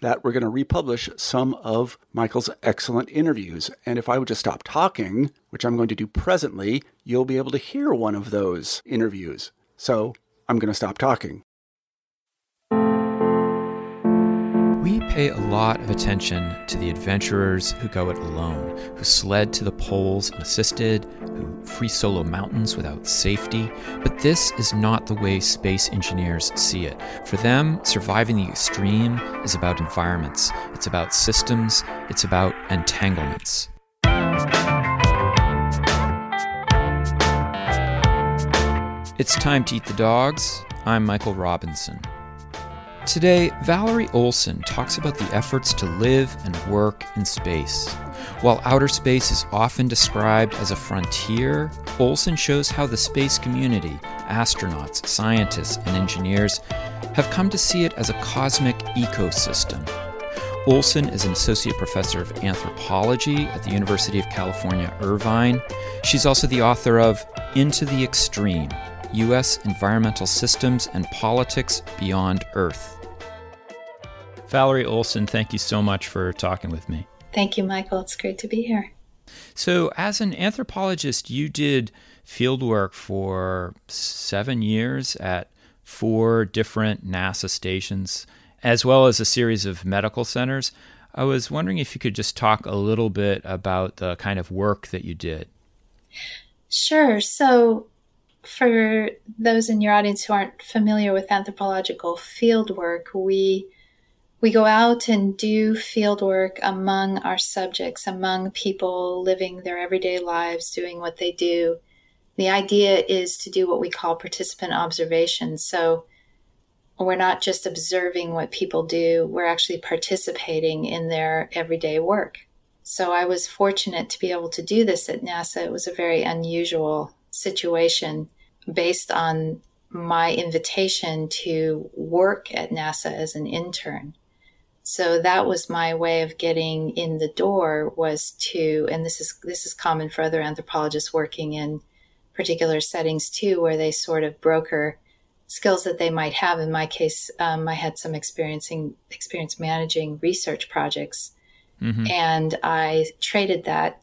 that we're going to republish some of Michael's excellent interviews. And if I would just stop talking, which I'm going to do presently, you'll be able to hear one of those interviews. So I'm going to stop talking. Pay a lot of attention to the adventurers who go it alone, who sled to the poles unassisted, who free solo mountains without safety. But this is not the way space engineers see it. For them, surviving the extreme is about environments, it's about systems, it's about entanglements. It's time to eat the dogs. I'm Michael Robinson. Today, Valerie Olson talks about the efforts to live and work in space. While outer space is often described as a frontier, Olson shows how the space community, astronauts, scientists, and engineers, have come to see it as a cosmic ecosystem. Olson is an associate professor of anthropology at the University of California, Irvine. She's also the author of Into the Extreme U.S. Environmental Systems and Politics Beyond Earth. Valerie Olson, thank you so much for talking with me. Thank you, Michael. It's great to be here. So, as an anthropologist, you did fieldwork for seven years at four different NASA stations, as well as a series of medical centers. I was wondering if you could just talk a little bit about the kind of work that you did. Sure. So, for those in your audience who aren't familiar with anthropological fieldwork, we we go out and do field work among our subjects, among people living their everyday lives, doing what they do. The idea is to do what we call participant observation. So we're not just observing what people do, we're actually participating in their everyday work. So I was fortunate to be able to do this at NASA. It was a very unusual situation based on my invitation to work at NASA as an intern. So that was my way of getting in the door was to, and this is this is common for other anthropologists working in particular settings too, where they sort of broker skills that they might have. In my case, um, I had some experiencing experience managing research projects, mm-hmm. and I traded that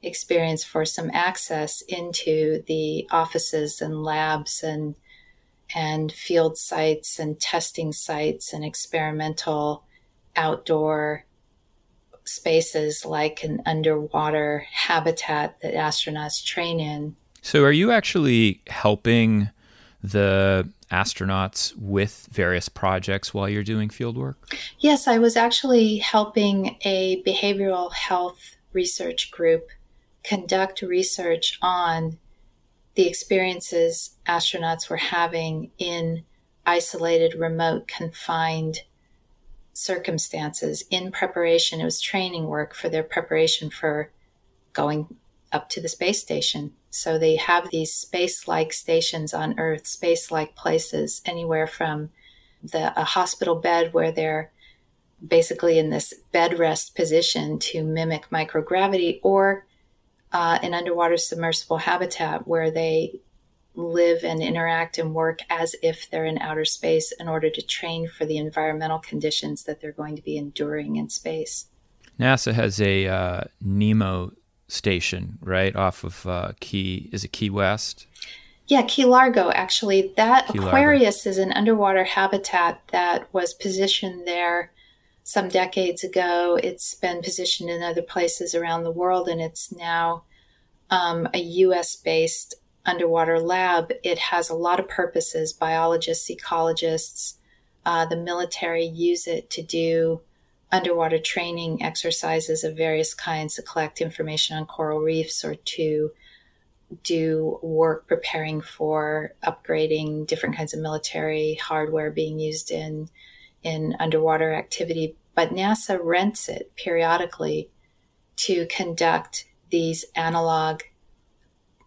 experience for some access into the offices and labs and and field sites and testing sites and experimental outdoor spaces like an underwater habitat that astronauts train in. So, are you actually helping the astronauts with various projects while you're doing field work? Yes, I was actually helping a behavioral health research group conduct research on the experiences astronauts were having in isolated, remote, confined circumstances in preparation. It was training work for their preparation for going up to the space station. So they have these space like stations on Earth, space like places, anywhere from the, a hospital bed where they're basically in this bed rest position to mimic microgravity, or uh, an underwater submersible habitat where they live and interact and work as if they're in outer space in order to train for the environmental conditions that they're going to be enduring in space. NASA has a uh, NEEMO station, right, off of uh, Key. Is it Key West? Yeah, Key Largo, actually. That Key Aquarius Largo. is an underwater habitat that was positioned there some decades ago. It's been positioned in other places around the world, and it's now um, a US based underwater lab. It has a lot of purposes. Biologists, ecologists, uh, the military use it to do underwater training exercises of various kinds to collect information on coral reefs or to do work preparing for upgrading different kinds of military hardware being used in in underwater activity but NASA rents it periodically to conduct these analog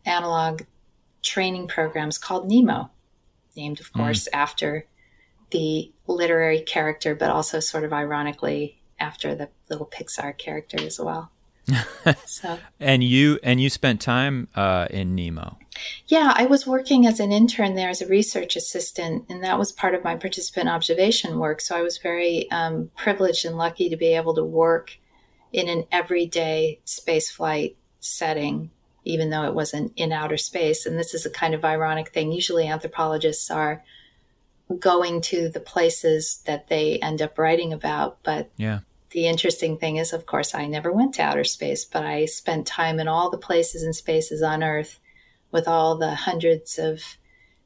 analog training programs called Nemo named of hmm. course mm. after the literary character, but also sort of ironically after the little Pixar character as well. so and you and you spent time uh, in Nemo. Yeah, I was working as an intern there as a research assistant, and that was part of my participant observation work. So I was very um, privileged and lucky to be able to work in an everyday space flight setting, even though it wasn't in outer space. And this is a kind of ironic thing. Usually, anthropologists are going to the places that they end up writing about. But yeah. the interesting thing is, of course, I never went to outer space, but I spent time in all the places and spaces on Earth with all the hundreds of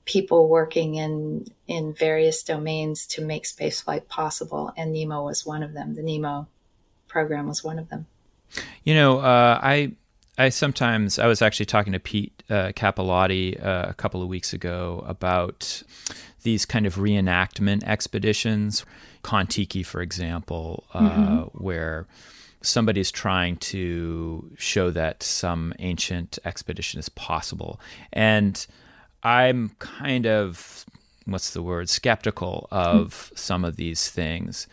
people working in in various domains to make spaceflight possible. And NEEMO was one of them. The NEEMO program was one of them. You know, uh, I I sometimes I was actually talking to Pete uh, Capelotti uh, a couple of weeks ago about these kind of reenactment expeditions. Kon-Tiki, for example, uh, mm-hmm. where somebody's trying to show that some ancient expedition is possible. And I'm kind of, what's the word, skeptical of some of these things.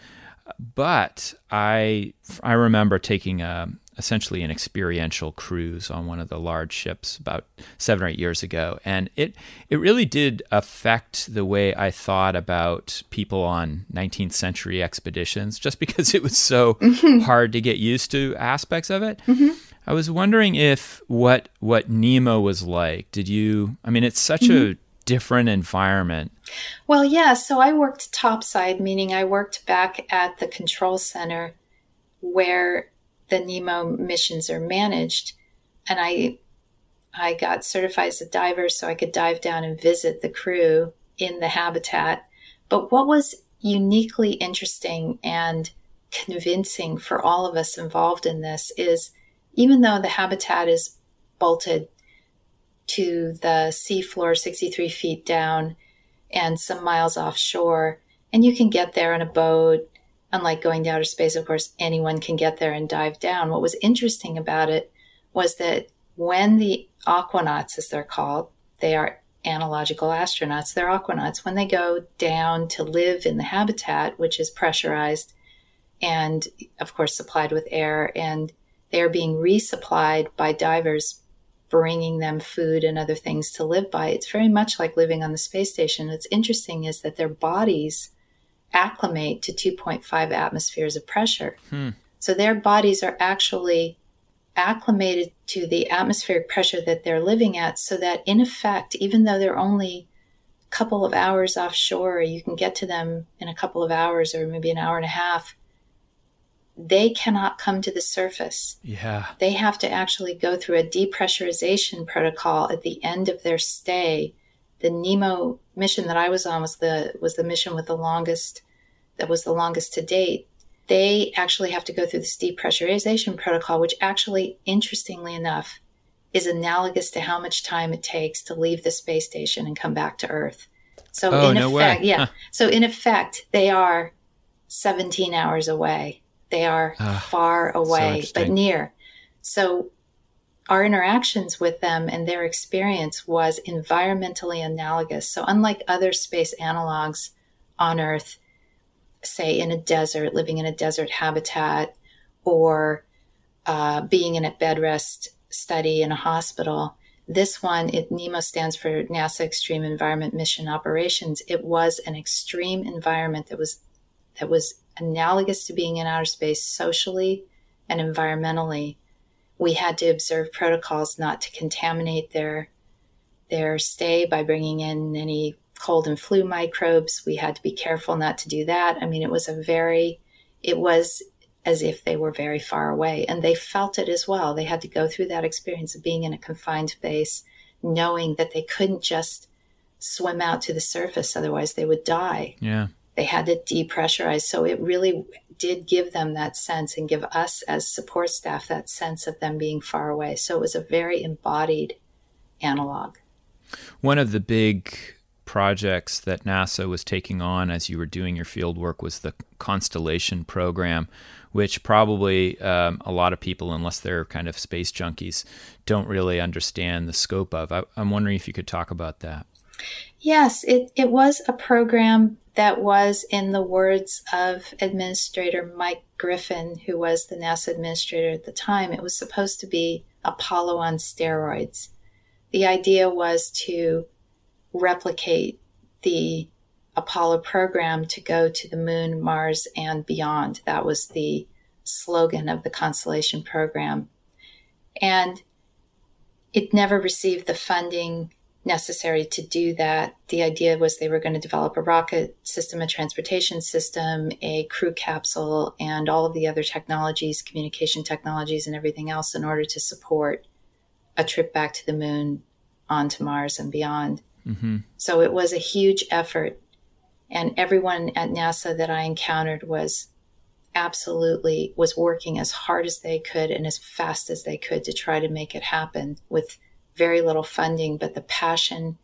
But I, I remember taking a, essentially an experiential cruise on one of the large ships about seven or eight years ago, and it it really did affect the way I thought about people on 19th century expeditions, just because it was so mm-hmm. hard to get used to aspects of it. Mm-hmm. I was wondering if what what Nemo was like. Did you? I mean, it's such mm-hmm. a different environment. Well, yeah. So I worked topside, meaning I worked back at the control center where the Nemo missions are managed. And I I got certified as a diver so I could dive down and visit the crew in the habitat. But what was uniquely interesting and convincing for all of us involved in this is even though the habitat is bolted to the seafloor 63 feet down and some miles offshore, and you can get there in a boat unlike going to outer space, of course, anyone can get there and dive down. What was interesting about it was that when the aquanauts, as they're called, they are analogical astronauts, they're aquanauts, when they go down to live in the habitat, which is pressurized and, of course, supplied with air, and they are being resupplied by divers bringing them food and other things to live by. It's very much like living on the space station. What's interesting is that their bodies acclimate to 2.5 atmospheres of pressure. Hmm. So their bodies are actually acclimated to the atmospheric pressure that they're living at, so that in effect, even though they're only a couple of hours offshore, you can get to them in a couple of hours or maybe an hour and a half. They cannot come to the surface. Yeah. They have to actually go through a depressurization protocol at the end of their stay the Nemo mission that I was on was the was the mission with the longest that was the longest to date. They actually have to go through this depressurization protocol, which actually, interestingly enough, is analogous to how much time it takes to leave the space station and come back to Earth. So oh, in no effect, way. yeah. Huh. So in effect, they are 17 hours away. They are uh, far away, so but near. So our interactions with them and their experience was environmentally analogous. So, unlike other space analogs on Earth, say in a desert, living in a desert habitat, or uh, being in a bed rest study in a hospital, this one, it, NEEMO stands for NASA Extreme Environment Mission Operations. It was an extreme environment that was that was analogous to being in outer space socially, and environmentally. We had to observe protocols not to contaminate their their stay by bringing in any cold and flu microbes. We had to be careful not to do that. I mean, it was a very, it was as if they were very far away and they felt it as well. They had to go through that experience of being in a confined space, knowing that they couldn't just swim out to the surface, otherwise, they would die. Yeah. They had to depressurize. So it really did give them that sense and give us as support staff that sense of them being far away. So it was a very embodied analog. One of the big projects that NASA was taking on as you were doing your field work was the Constellation program, which probably um, a lot of people, unless they're kind of space junkies, don't really understand the scope of. I, I'm wondering if you could talk about that. Yes, it, it was a program that was, in the words of Administrator Mike Griffin, who was the NASA administrator at the time, it was supposed to be Apollo on steroids. The idea was to replicate the Apollo program to go to the moon, Mars, and beyond. That was the slogan of the Constellation program. And it never received the funding necessary to do that. The idea was they were going to develop a rocket system, a transportation system, a crew capsule, and all of the other technologies, communication technologies, and everything else in order to support a trip back to the moon, onto Mars, and beyond. Mm-hmm. So it was a huge effort. And everyone at NASA that I encountered was absolutely was working as hard as they could and as fast as they could to try to make it happen with very little funding, but the passion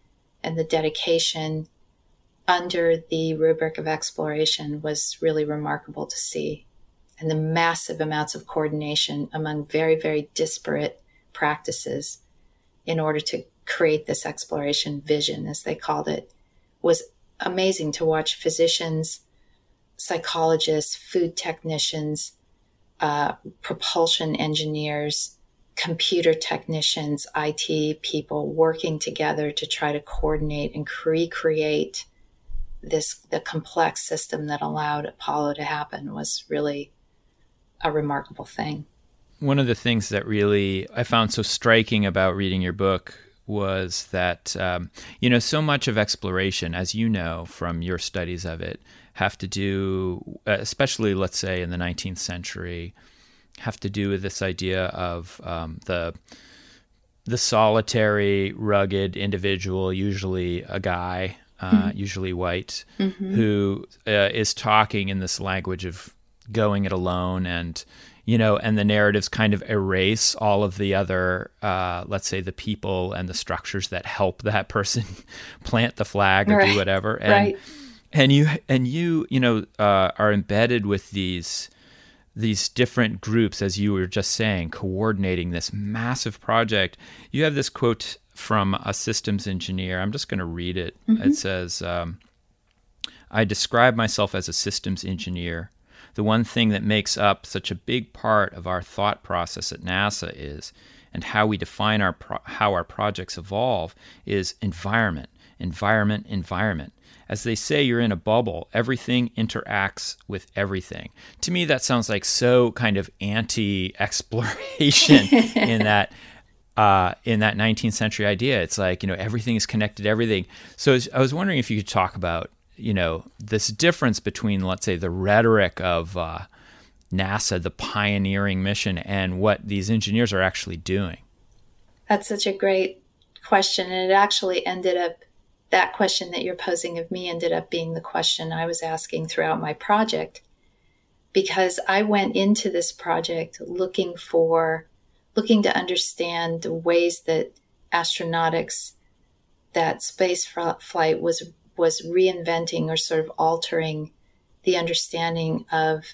and the dedication under the rubric of exploration was really remarkable to see. And the massive amounts of coordination among very, very disparate practices in order to create this exploration vision, as they called it, was amazing to watch physicians, psychologists, food technicians, uh, propulsion engineers, computer technicians, IT people working together to try to coordinate and recreate this the complex system that allowed Apollo to happen was really a remarkable thing. One of the things that really I found so striking about reading your book was that um, you know so much of exploration, as you know from your studies of it, have to do, especially let's say in the 19th century, have to do with this idea of um, the the solitary, rugged individual, usually a guy, uh, mm-hmm. usually white, mm-hmm. who uh, is talking in this language of going it alone and you know, and the narratives kind of erase all of the other, uh, let's say, the people and the structures that help that person plant the flag or right. do whatever. And, right. And you and you, you know, uh, are embedded with these these different groups, as you were just saying, coordinating this massive project. You have this quote from a systems engineer. I'm just going to read it. Mm-hmm. It says, um, "I describe myself as a systems engineer." The one thing that makes up such a big part of our thought process at NASA is, and how we define our pro- how our projects evolve is environment, environment, environment. As they say, you're in a bubble. Everything interacts with everything. To me, that sounds like so kind of anti-exploration in that uh, in that 19th century idea. It's like you know everything is connected everything. So I was wondering if you could talk about you know this difference between let's say the rhetoric of uh, NASA, the pioneering mission, and what these engineers are actually doing? That's such a great question, and it actually ended up that question that you're posing of me ended up being the question I was asking throughout my project because I went into this project looking for looking to understand the ways that astronautics that space flight was was reinventing or sort of altering the understanding of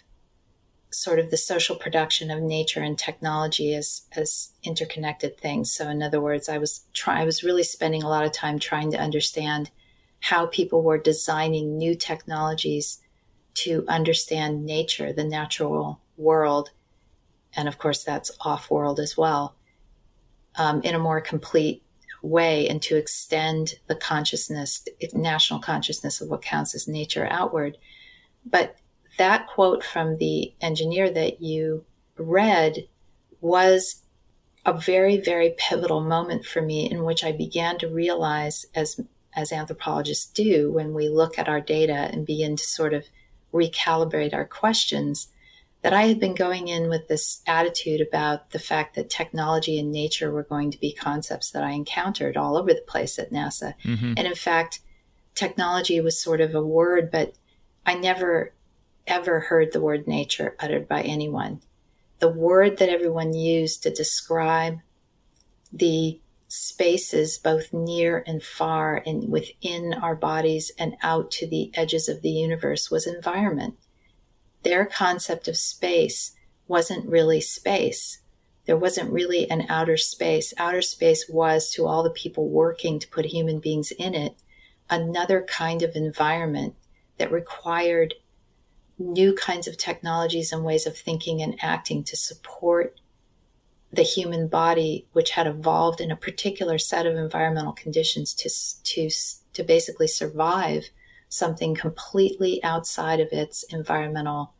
sort of the social production of nature and technology as as interconnected things. So in other words, I was try I was really spending a lot of time trying to understand how people were designing new technologies to understand nature, the natural world, and of course that's off world as well, um, in a more complete way and to extend the consciousness, national consciousness of what counts as nature outward. But that quote from the engineer that you read was a very, very pivotal moment for me in which I began to realize, as, as anthropologists do, when we look at our data and begin to sort of recalibrate our questions, that I had been going in with this attitude about the fact that technology and nature were going to be concepts that I encountered all over the place at NASA. Mm-hmm. And in fact, technology was sort of a word, but I never ever heard the word nature uttered by anyone. The word that everyone used to describe the spaces both near and far and within our bodies and out to the edges of the universe was environment. Their concept of space wasn't really space. There wasn't really an outer space. Outer space was to all the people working to put human beings in it another kind of environment that required new kinds of technologies and ways of thinking and acting to support the human body, which had evolved in a particular set of environmental conditions to, to, to basically survive something completely outside of its environmental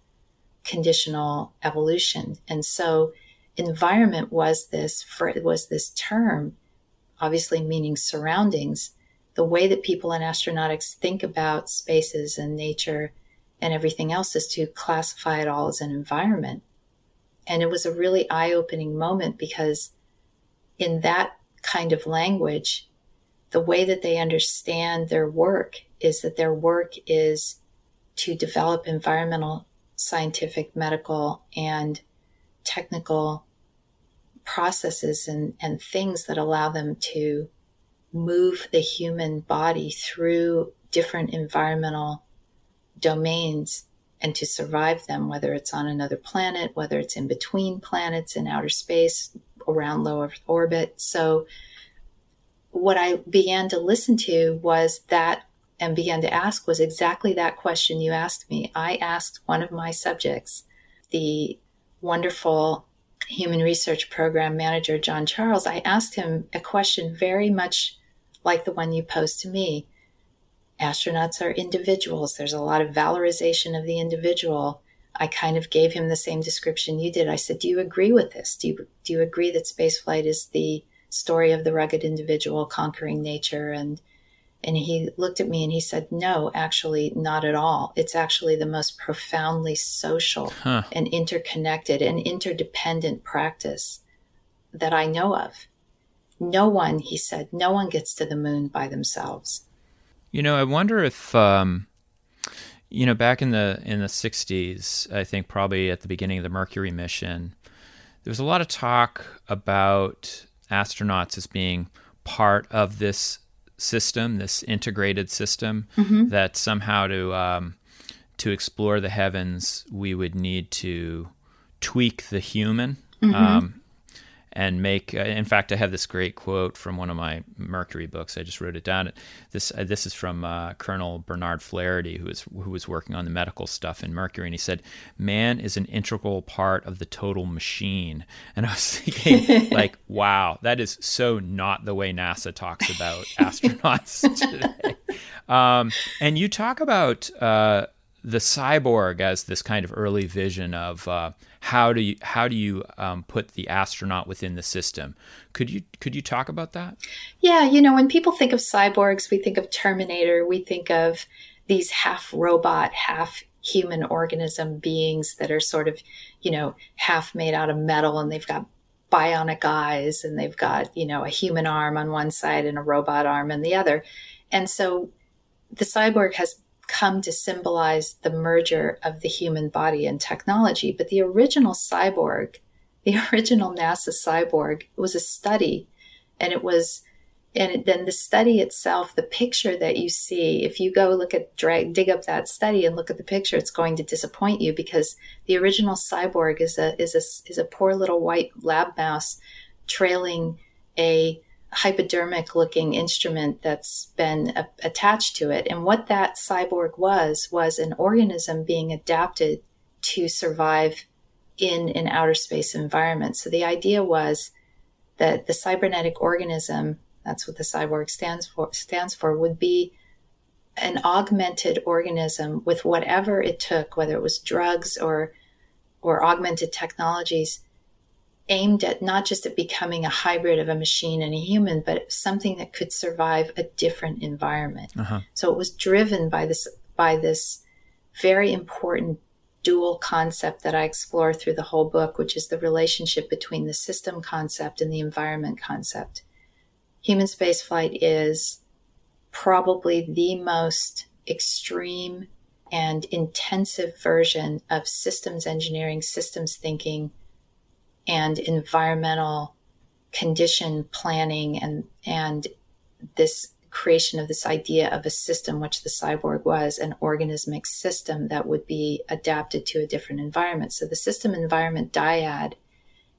conditional evolution. And so environment was this for it was this term, obviously meaning surroundings, the way that people in astronautics think about spaces and nature and everything else is to classify it all as an environment. And it was a really eye opening moment because in that kind of language, the way that they understand their work is that their work is to develop environmental, scientific, medical, and technical processes and, and things that allow them to move the human body through different environmental domains and to survive them, whether it's on another planet, whether it's in between planets in outer space, around low Earth orbit. So, what I began to listen to was that and began to ask was exactly that question you asked me. I asked one of my subjects, the wonderful human research program manager, John Charles, I asked him a question very much like the one you posed to me. Astronauts are individuals. There's a lot of valorization of the individual. I kind of gave him the same description you did. I said, "Do you agree with this? Do you do you agree that spaceflight is the story of the rugged individual conquering nature?" And and he looked at me and he said, "No, actually, not at all. It's actually the most profoundly social huh. and interconnected and interdependent practice that I know of." No one, he said, no one gets to the moon by themselves. You know, I wonder if, um, you know, back in the in the '60s, I think probably at the beginning of the Mercury mission, there was a lot of talk about astronauts as being part of this system, this integrated system, mm-hmm. that somehow to um, to explore the heavens, we would need to tweak the human. Mm-hmm. Um, and make. Uh, in fact, I have this great quote from one of my Mercury books. I just wrote it down. This uh, this is from uh, Colonel Bernard Flaherty, who was who was working on the medical stuff in Mercury, and he said, "Man is an integral part of the total machine." And I was thinking, like, wow, that is so not the way NASA talks about astronauts today. Um, and you talk about uh, the cyborg as this kind of early vision of uh, how do you how do you um, put the astronaut within the system? Could you could you talk about that? Yeah, you know, when people think of cyborgs, we think of Terminator. We think of these half robot, half human organism beings that are sort of, you know, half made out of metal, and they've got bionic eyes, and they've got you know a human arm on one side and a robot arm on the other, and so the cyborg has come to symbolize the merger of the human body and technology. But the original cyborg, the original NASA cyborg, was a study, and it was. And then the study itself, the picture that you see, if you go look at drag, dig up that study and look at the picture, it's going to disappoint you because the original cyborg is a is a is a poor little white lab mouse trailing a hypodermic looking instrument that's been a- attached to it. And what that cyborg was, was an organism being adapted to survive in an outer space environment. So the idea was that the cybernetic organism, that's what the cyborg stands for, stands for, would be an augmented organism with whatever it took, whether it was drugs or or augmented technologies aimed at not just at becoming a hybrid of a machine and a human, but something that could survive a different environment. Uh-huh. So it was driven by this by this very important dual concept that I explore through the whole book, which is the relationship between the system concept and the environment concept. Human spaceflight is probably the most extreme and intensive version of systems engineering, systems thinking, and environmental condition planning and and this creation of this idea of a system which the cyborg was an organismic system that would be adapted to a different environment. So the system environment dyad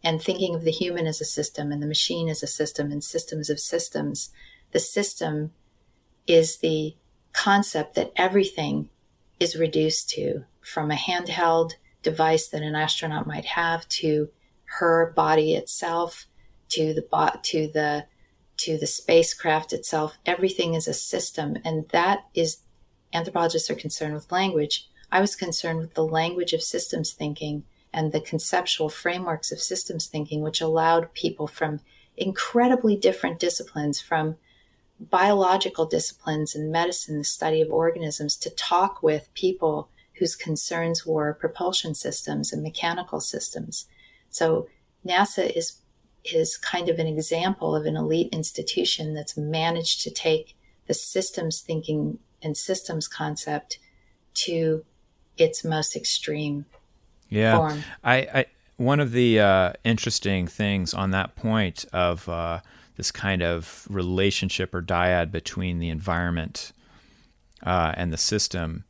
and thinking of the human as a system and the machine as a system and systems of systems the system is the concept that everything is reduced to from a handheld device that an astronaut might have to her body itself to the to the to the spacecraft itself everything is a system. And that is anthropologists are concerned with language. I was concerned with the language of systems thinking and the conceptual frameworks of systems thinking which allowed people from incredibly different disciplines from biological disciplines and medicine the study of organisms to talk with people whose concerns were propulsion systems and mechanical systems so NASA is is kind of an example of an elite institution that's managed to take the systems thinking and systems concept to its most extreme yeah. form. I, I one of the uh, interesting things on that point of uh, this kind of relationship or dyad between the environment uh, and the system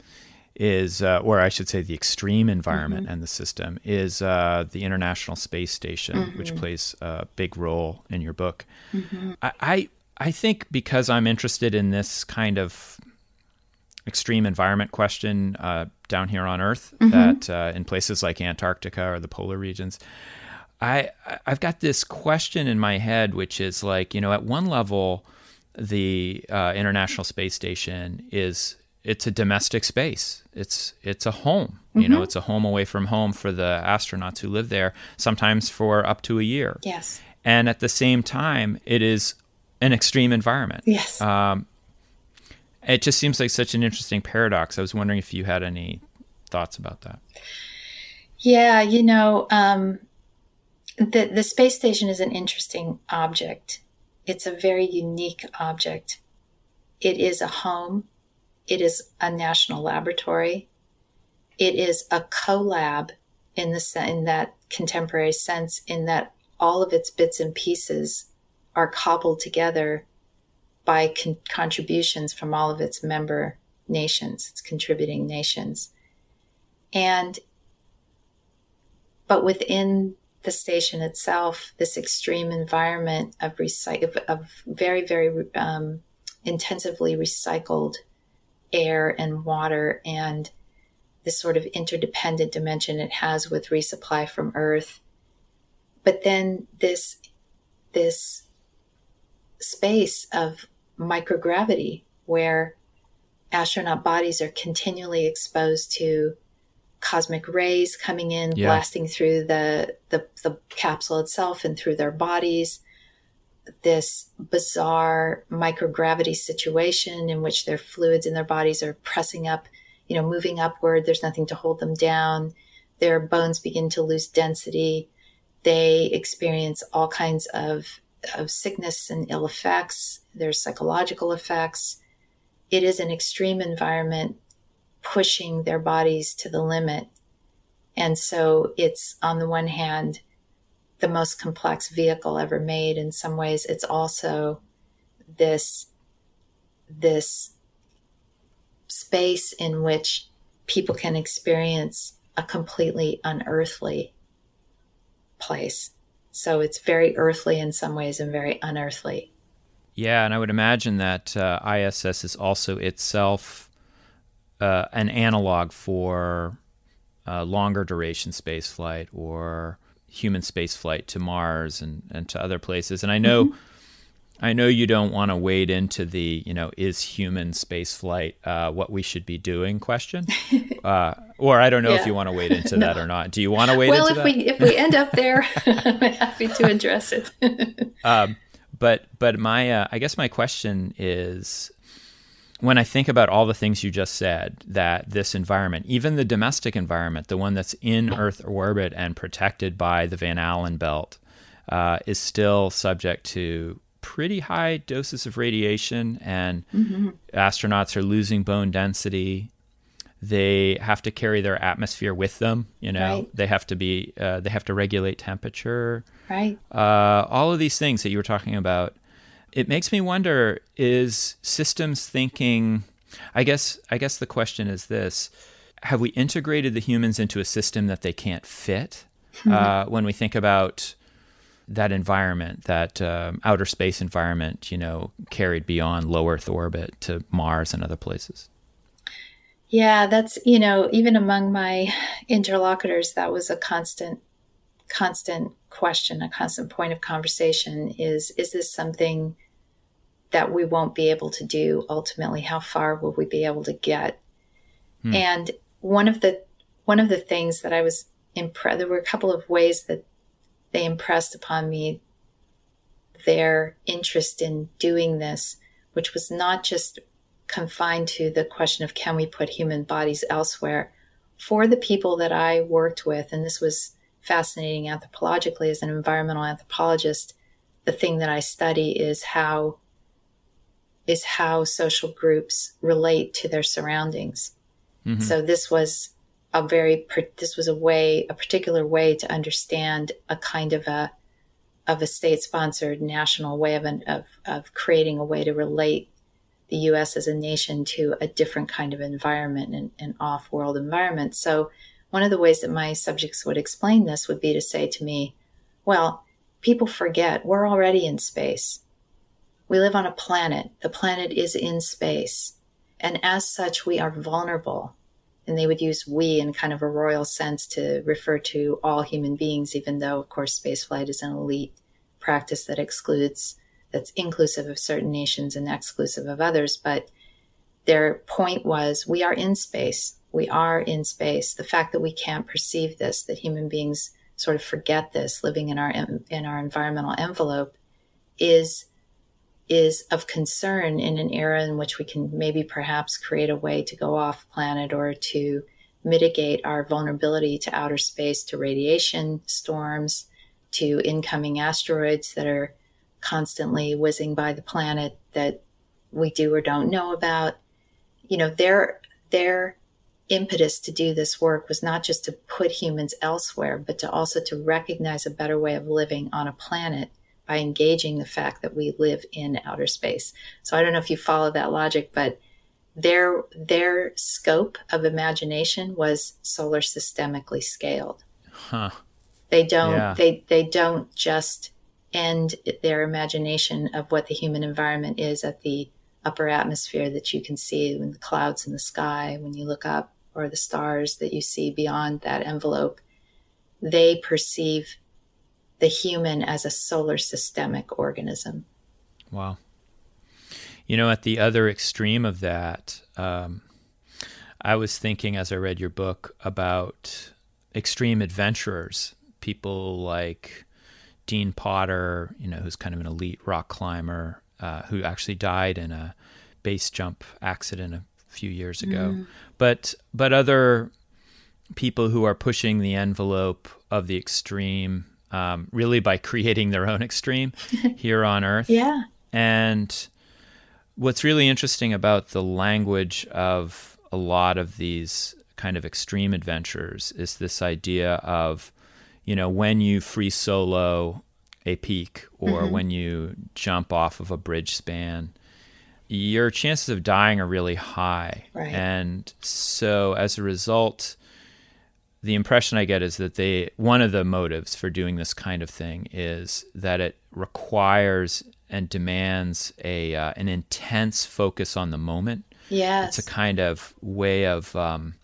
is, uh, or I should say, the extreme environment mm-hmm. and the system is uh, the International Space Station, mm-hmm. which plays a big role in your book. Mm-hmm. I, I, I think because I'm interested in this kind of extreme environment question uh, down here on Earth, mm-hmm. that uh, in places like Antarctica or the polar regions. I I've got this question in my head, which is like you know, at one level, the uh, International Space Station is it's a domestic space. It's it's a home. Mm-hmm. You know, mm-hmm. it's a home away from home for the astronauts who live there, sometimes for up to a year. Yes. And at the same time, it is an extreme environment. Yes. Um, it just seems like such an interesting paradox. I was wondering if you had any thoughts about that. Yeah, you know, um, the the space station is an interesting object. It's a very unique object. It is a home it is a national laboratory. It is a collab in the in that contemporary sense, in that all of its bits and pieces are cobbled together by con- contributions from all of its member nations, its contributing nations, and but within the station itself, this extreme environment of recycle of very very um, intensively recycled air and water and this sort of interdependent dimension it has with resupply from earth but then this this space of microgravity where astronaut bodies are continually exposed to cosmic rays coming in yeah. blasting through the, the the capsule itself and through their bodies this bizarre microgravity situation in which their fluids in their bodies are pressing up, you know, moving upward. There's nothing to hold them down. Their bones begin to lose density. They experience all kinds of, of sickness and ill effects. There's psychological effects. It is an extreme environment pushing their bodies to the limit. And so it's on the one hand, the most complex vehicle ever made. In some ways, it's also this this space in which people can experience a completely unearthly place. So it's very earthly in some ways and very unearthly. Yeah, and I would imagine that uh, ISS is also itself uh, an analog for uh, longer duration space flight or human space flight to Mars and, and to other places. And I know mm-hmm. I know you don't want to wade into the, you know, is human space flight uh, what we should be doing question. uh, Or I don't know Yeah. if you want to wade into that or not. Do you want to wade well, into if that? we if we end up there, I'm happy to address it. um, but but my uh, I guess my question is when I think about all the things you just said, that this environment, even the domestic environment, the one that's in Earth orbit and protected by the Van Allen belt, uh, is still subject to pretty high doses of radiation, and astronauts are losing bone density. They have to carry their atmosphere with them. You know, Right. they have to be. Uh, they have to regulate temperature right. uh, all of these things that you were talking about, it makes me wonder: is systems thinking? I guess. I guess the question is this: Have we integrated the humans into a system that they can't fit? Uh, when we think about that environment, that um, outer space environment, you know, carried beyond low Earth orbit to Mars and other places. Yeah, that's you know, even among my interlocutors, that was a constant, constant question, a constant point of conversation. Is is this something that we won't be able to do ultimately? How far will we be able to get? Hmm. And one of the one of the things that I was impressed, there were a couple of ways that they impressed upon me their interest in doing this, which was not just confined to the question of can we put human bodies elsewhere. For the people that I worked with, and this was fascinating anthropologically as an environmental anthropologist, the thing that I study is how is how social groups relate to their surroundings. Mhm. So this was a very this was a way a particular way to understand a kind of a of a state sponsored national way of, an, of of creating a way to relate the U.S. as a nation to a different kind of environment and an off world environment. So one of the ways that my subjects would explain this would be to say to me, "Well, people forget we're already in space. We live on a planet. The planet is in space, and as such, we are vulnerable." and they would use we in kind of a royal sense to refer to all human beings, even though, of course, spaceflight is an elite practice that excludes, that's inclusive of certain nations and exclusive of others. But their point was we are in space. We are in space. The fact that we can't perceive this, that human beings sort of forget this living in our in our environmental envelope is is of concern in an era in which we can maybe perhaps create a way to go off planet or to mitigate our vulnerability to outer space, to radiation storms, to incoming asteroids that are constantly whizzing by the planet that we do or don't know about. You know, their their impetus to do this work was not just to put humans elsewhere, but to also to recognize a better way of living on a planet by engaging the fact that we live in outer space. So I don't know if you follow that logic, but their their scope of imagination was solar systemically scaled. Huh. They don't Yeah. they they don't just end their imagination of what the human environment is at the upper atmosphere that you can see in the clouds in the sky when you look up or the stars that you see beyond that envelope. They perceive the human as a solar systemic organism. Wow. You know, at the other extreme of that, um, I was thinking as I read your book about extreme adventurers, people like Dean Potter, you know, who's kind of an elite rock climber, uh, who actually died in a base jump accident a few years ago. But but other people who are pushing the envelope of the extreme, um, really by creating their own extreme here on Earth. Yeah. And what's really interesting about the language of a lot of these kind of extreme adventures is this idea of, you know, when you free solo a peak or when you jump off of a bridge span, your chances of dying are really high. Right. And so as a result, the impression I get is that they one of the motives for doing this kind of thing is that it requires and demands a uh, an intense focus on the moment. Yes. It's a kind of way of, um,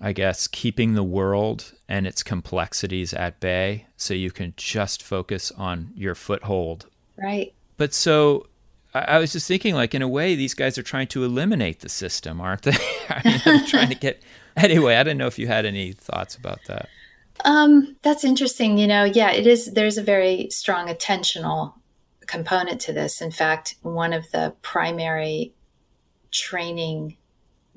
I guess, keeping the world and its complexities at bay, so you can just focus on your foothold. right. But so. I I was just thinking, like, in a way, these guys are trying to eliminate the system, aren't they? I mean, they're trying to get anyway, I didn't know if you had any thoughts about that. Um, that's interesting. You know, yeah, it is. There's a very strong attentional component to this. In fact, one of the primary training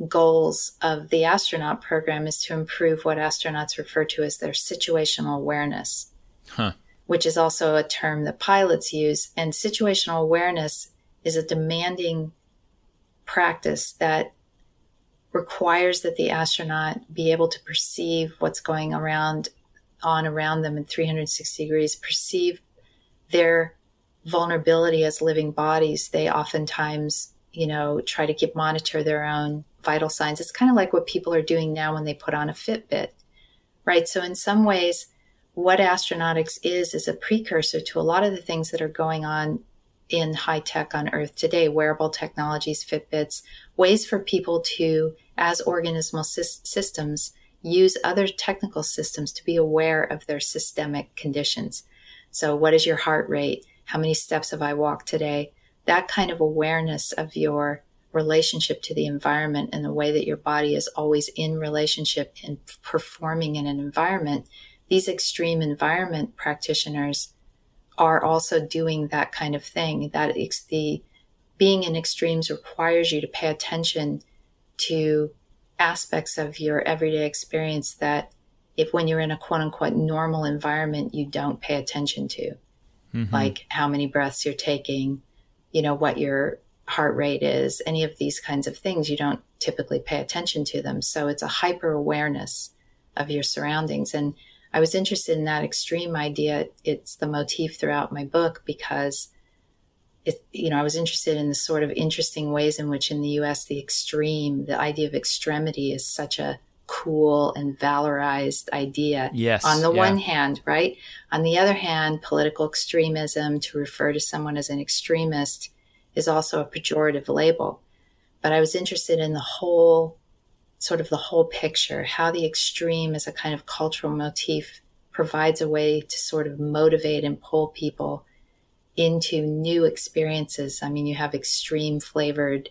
goals of the astronaut program is to improve what astronauts refer to as their situational awareness, huh. which is also a term that pilots use. And situational awareness is a demanding practice that requires that the astronaut be able to perceive what's going around on around them in 360 degrees, perceive their vulnerability as living bodies. They oftentimes, you know, try to keep monitor their own vital signs. It's kind of like what people are doing now when they put on a Fitbit, right? So in some ways, what astronautics is is a precursor to a lot of the things that are going on in high tech on Earth today wearable technologies, Fitbits, ways for people to, as organismal sy- systems, use other technical systems to be aware of their systemic conditions. So, what is your heart rate? How many steps have I walked today? That kind of awareness of your relationship to the environment and the way that your body is always in relationship and performing in an environment. These extreme environment practitioners are also doing that kind of thing. That it's the being in extremes requires you to pay attention to aspects of your everyday experience that if when you're in a quote unquote normal environment you don't pay attention to mm-hmm. like how many breaths you're taking you know what your heart rate is any of these kinds of things you don't typically pay attention to them so it's a hyper awareness of your surroundings and I was interested in that extreme idea. It's the motif throughout my book because it, you know, I was interested in the sort of interesting ways in which in the US the extreme, the idea of extremity is such a cool and valorized idea. Yes. On the yeah. one hand, right? On the other hand, political extremism to refer to someone as an extremist is also a pejorative label. But I was interested in the whole sort of the whole picture, how the extreme as a kind of cultural motif provides a way to sort of motivate and pull people into new experiences. I mean, you have extreme flavored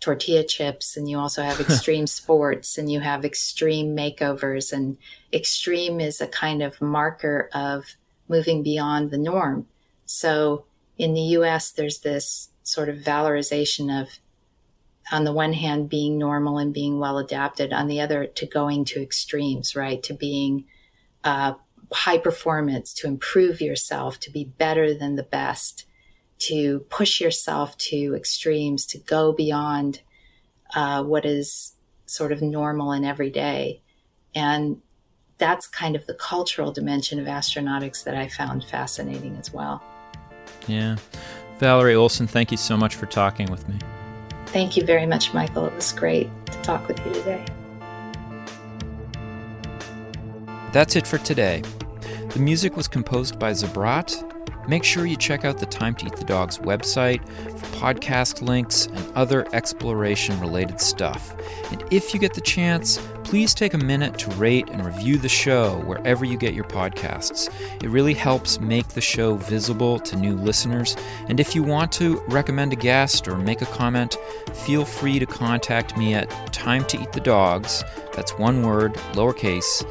tortilla chips, and you also have extreme sports, and you have extreme makeovers. And extreme is a kind of marker of moving beyond the norm. So in the US, there's this sort of valorization of on the one hand being normal and being well adapted on the other to going to extremes right? To being uh, high performance to improve yourself to be better than the best to push yourself to extremes to go beyond uh, what is sort of normal and everyday and that's kind of the cultural dimension of astronautics that i found fascinating as well. Yeah. Valerie olson thank you so much for talking with me Thank you very much, Michael. It was great to talk with you today. That's it for today. The music was composed by Zabrat. Make sure you check out the Time to Eat the Dog's website for podcast links and other exploration related stuff. And if you get the chance, please take a minute to rate and review the show wherever you get your podcasts. It really helps make the show visible to new listeners. And if you want to recommend a guest or make a comment, feel free to contact me at time to eat the dogs, that's one word, lowercase,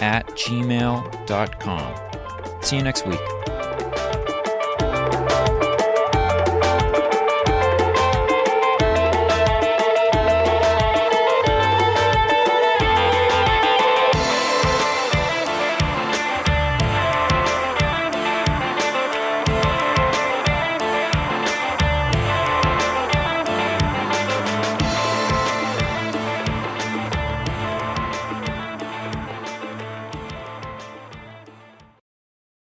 at gmail.com. See you next week.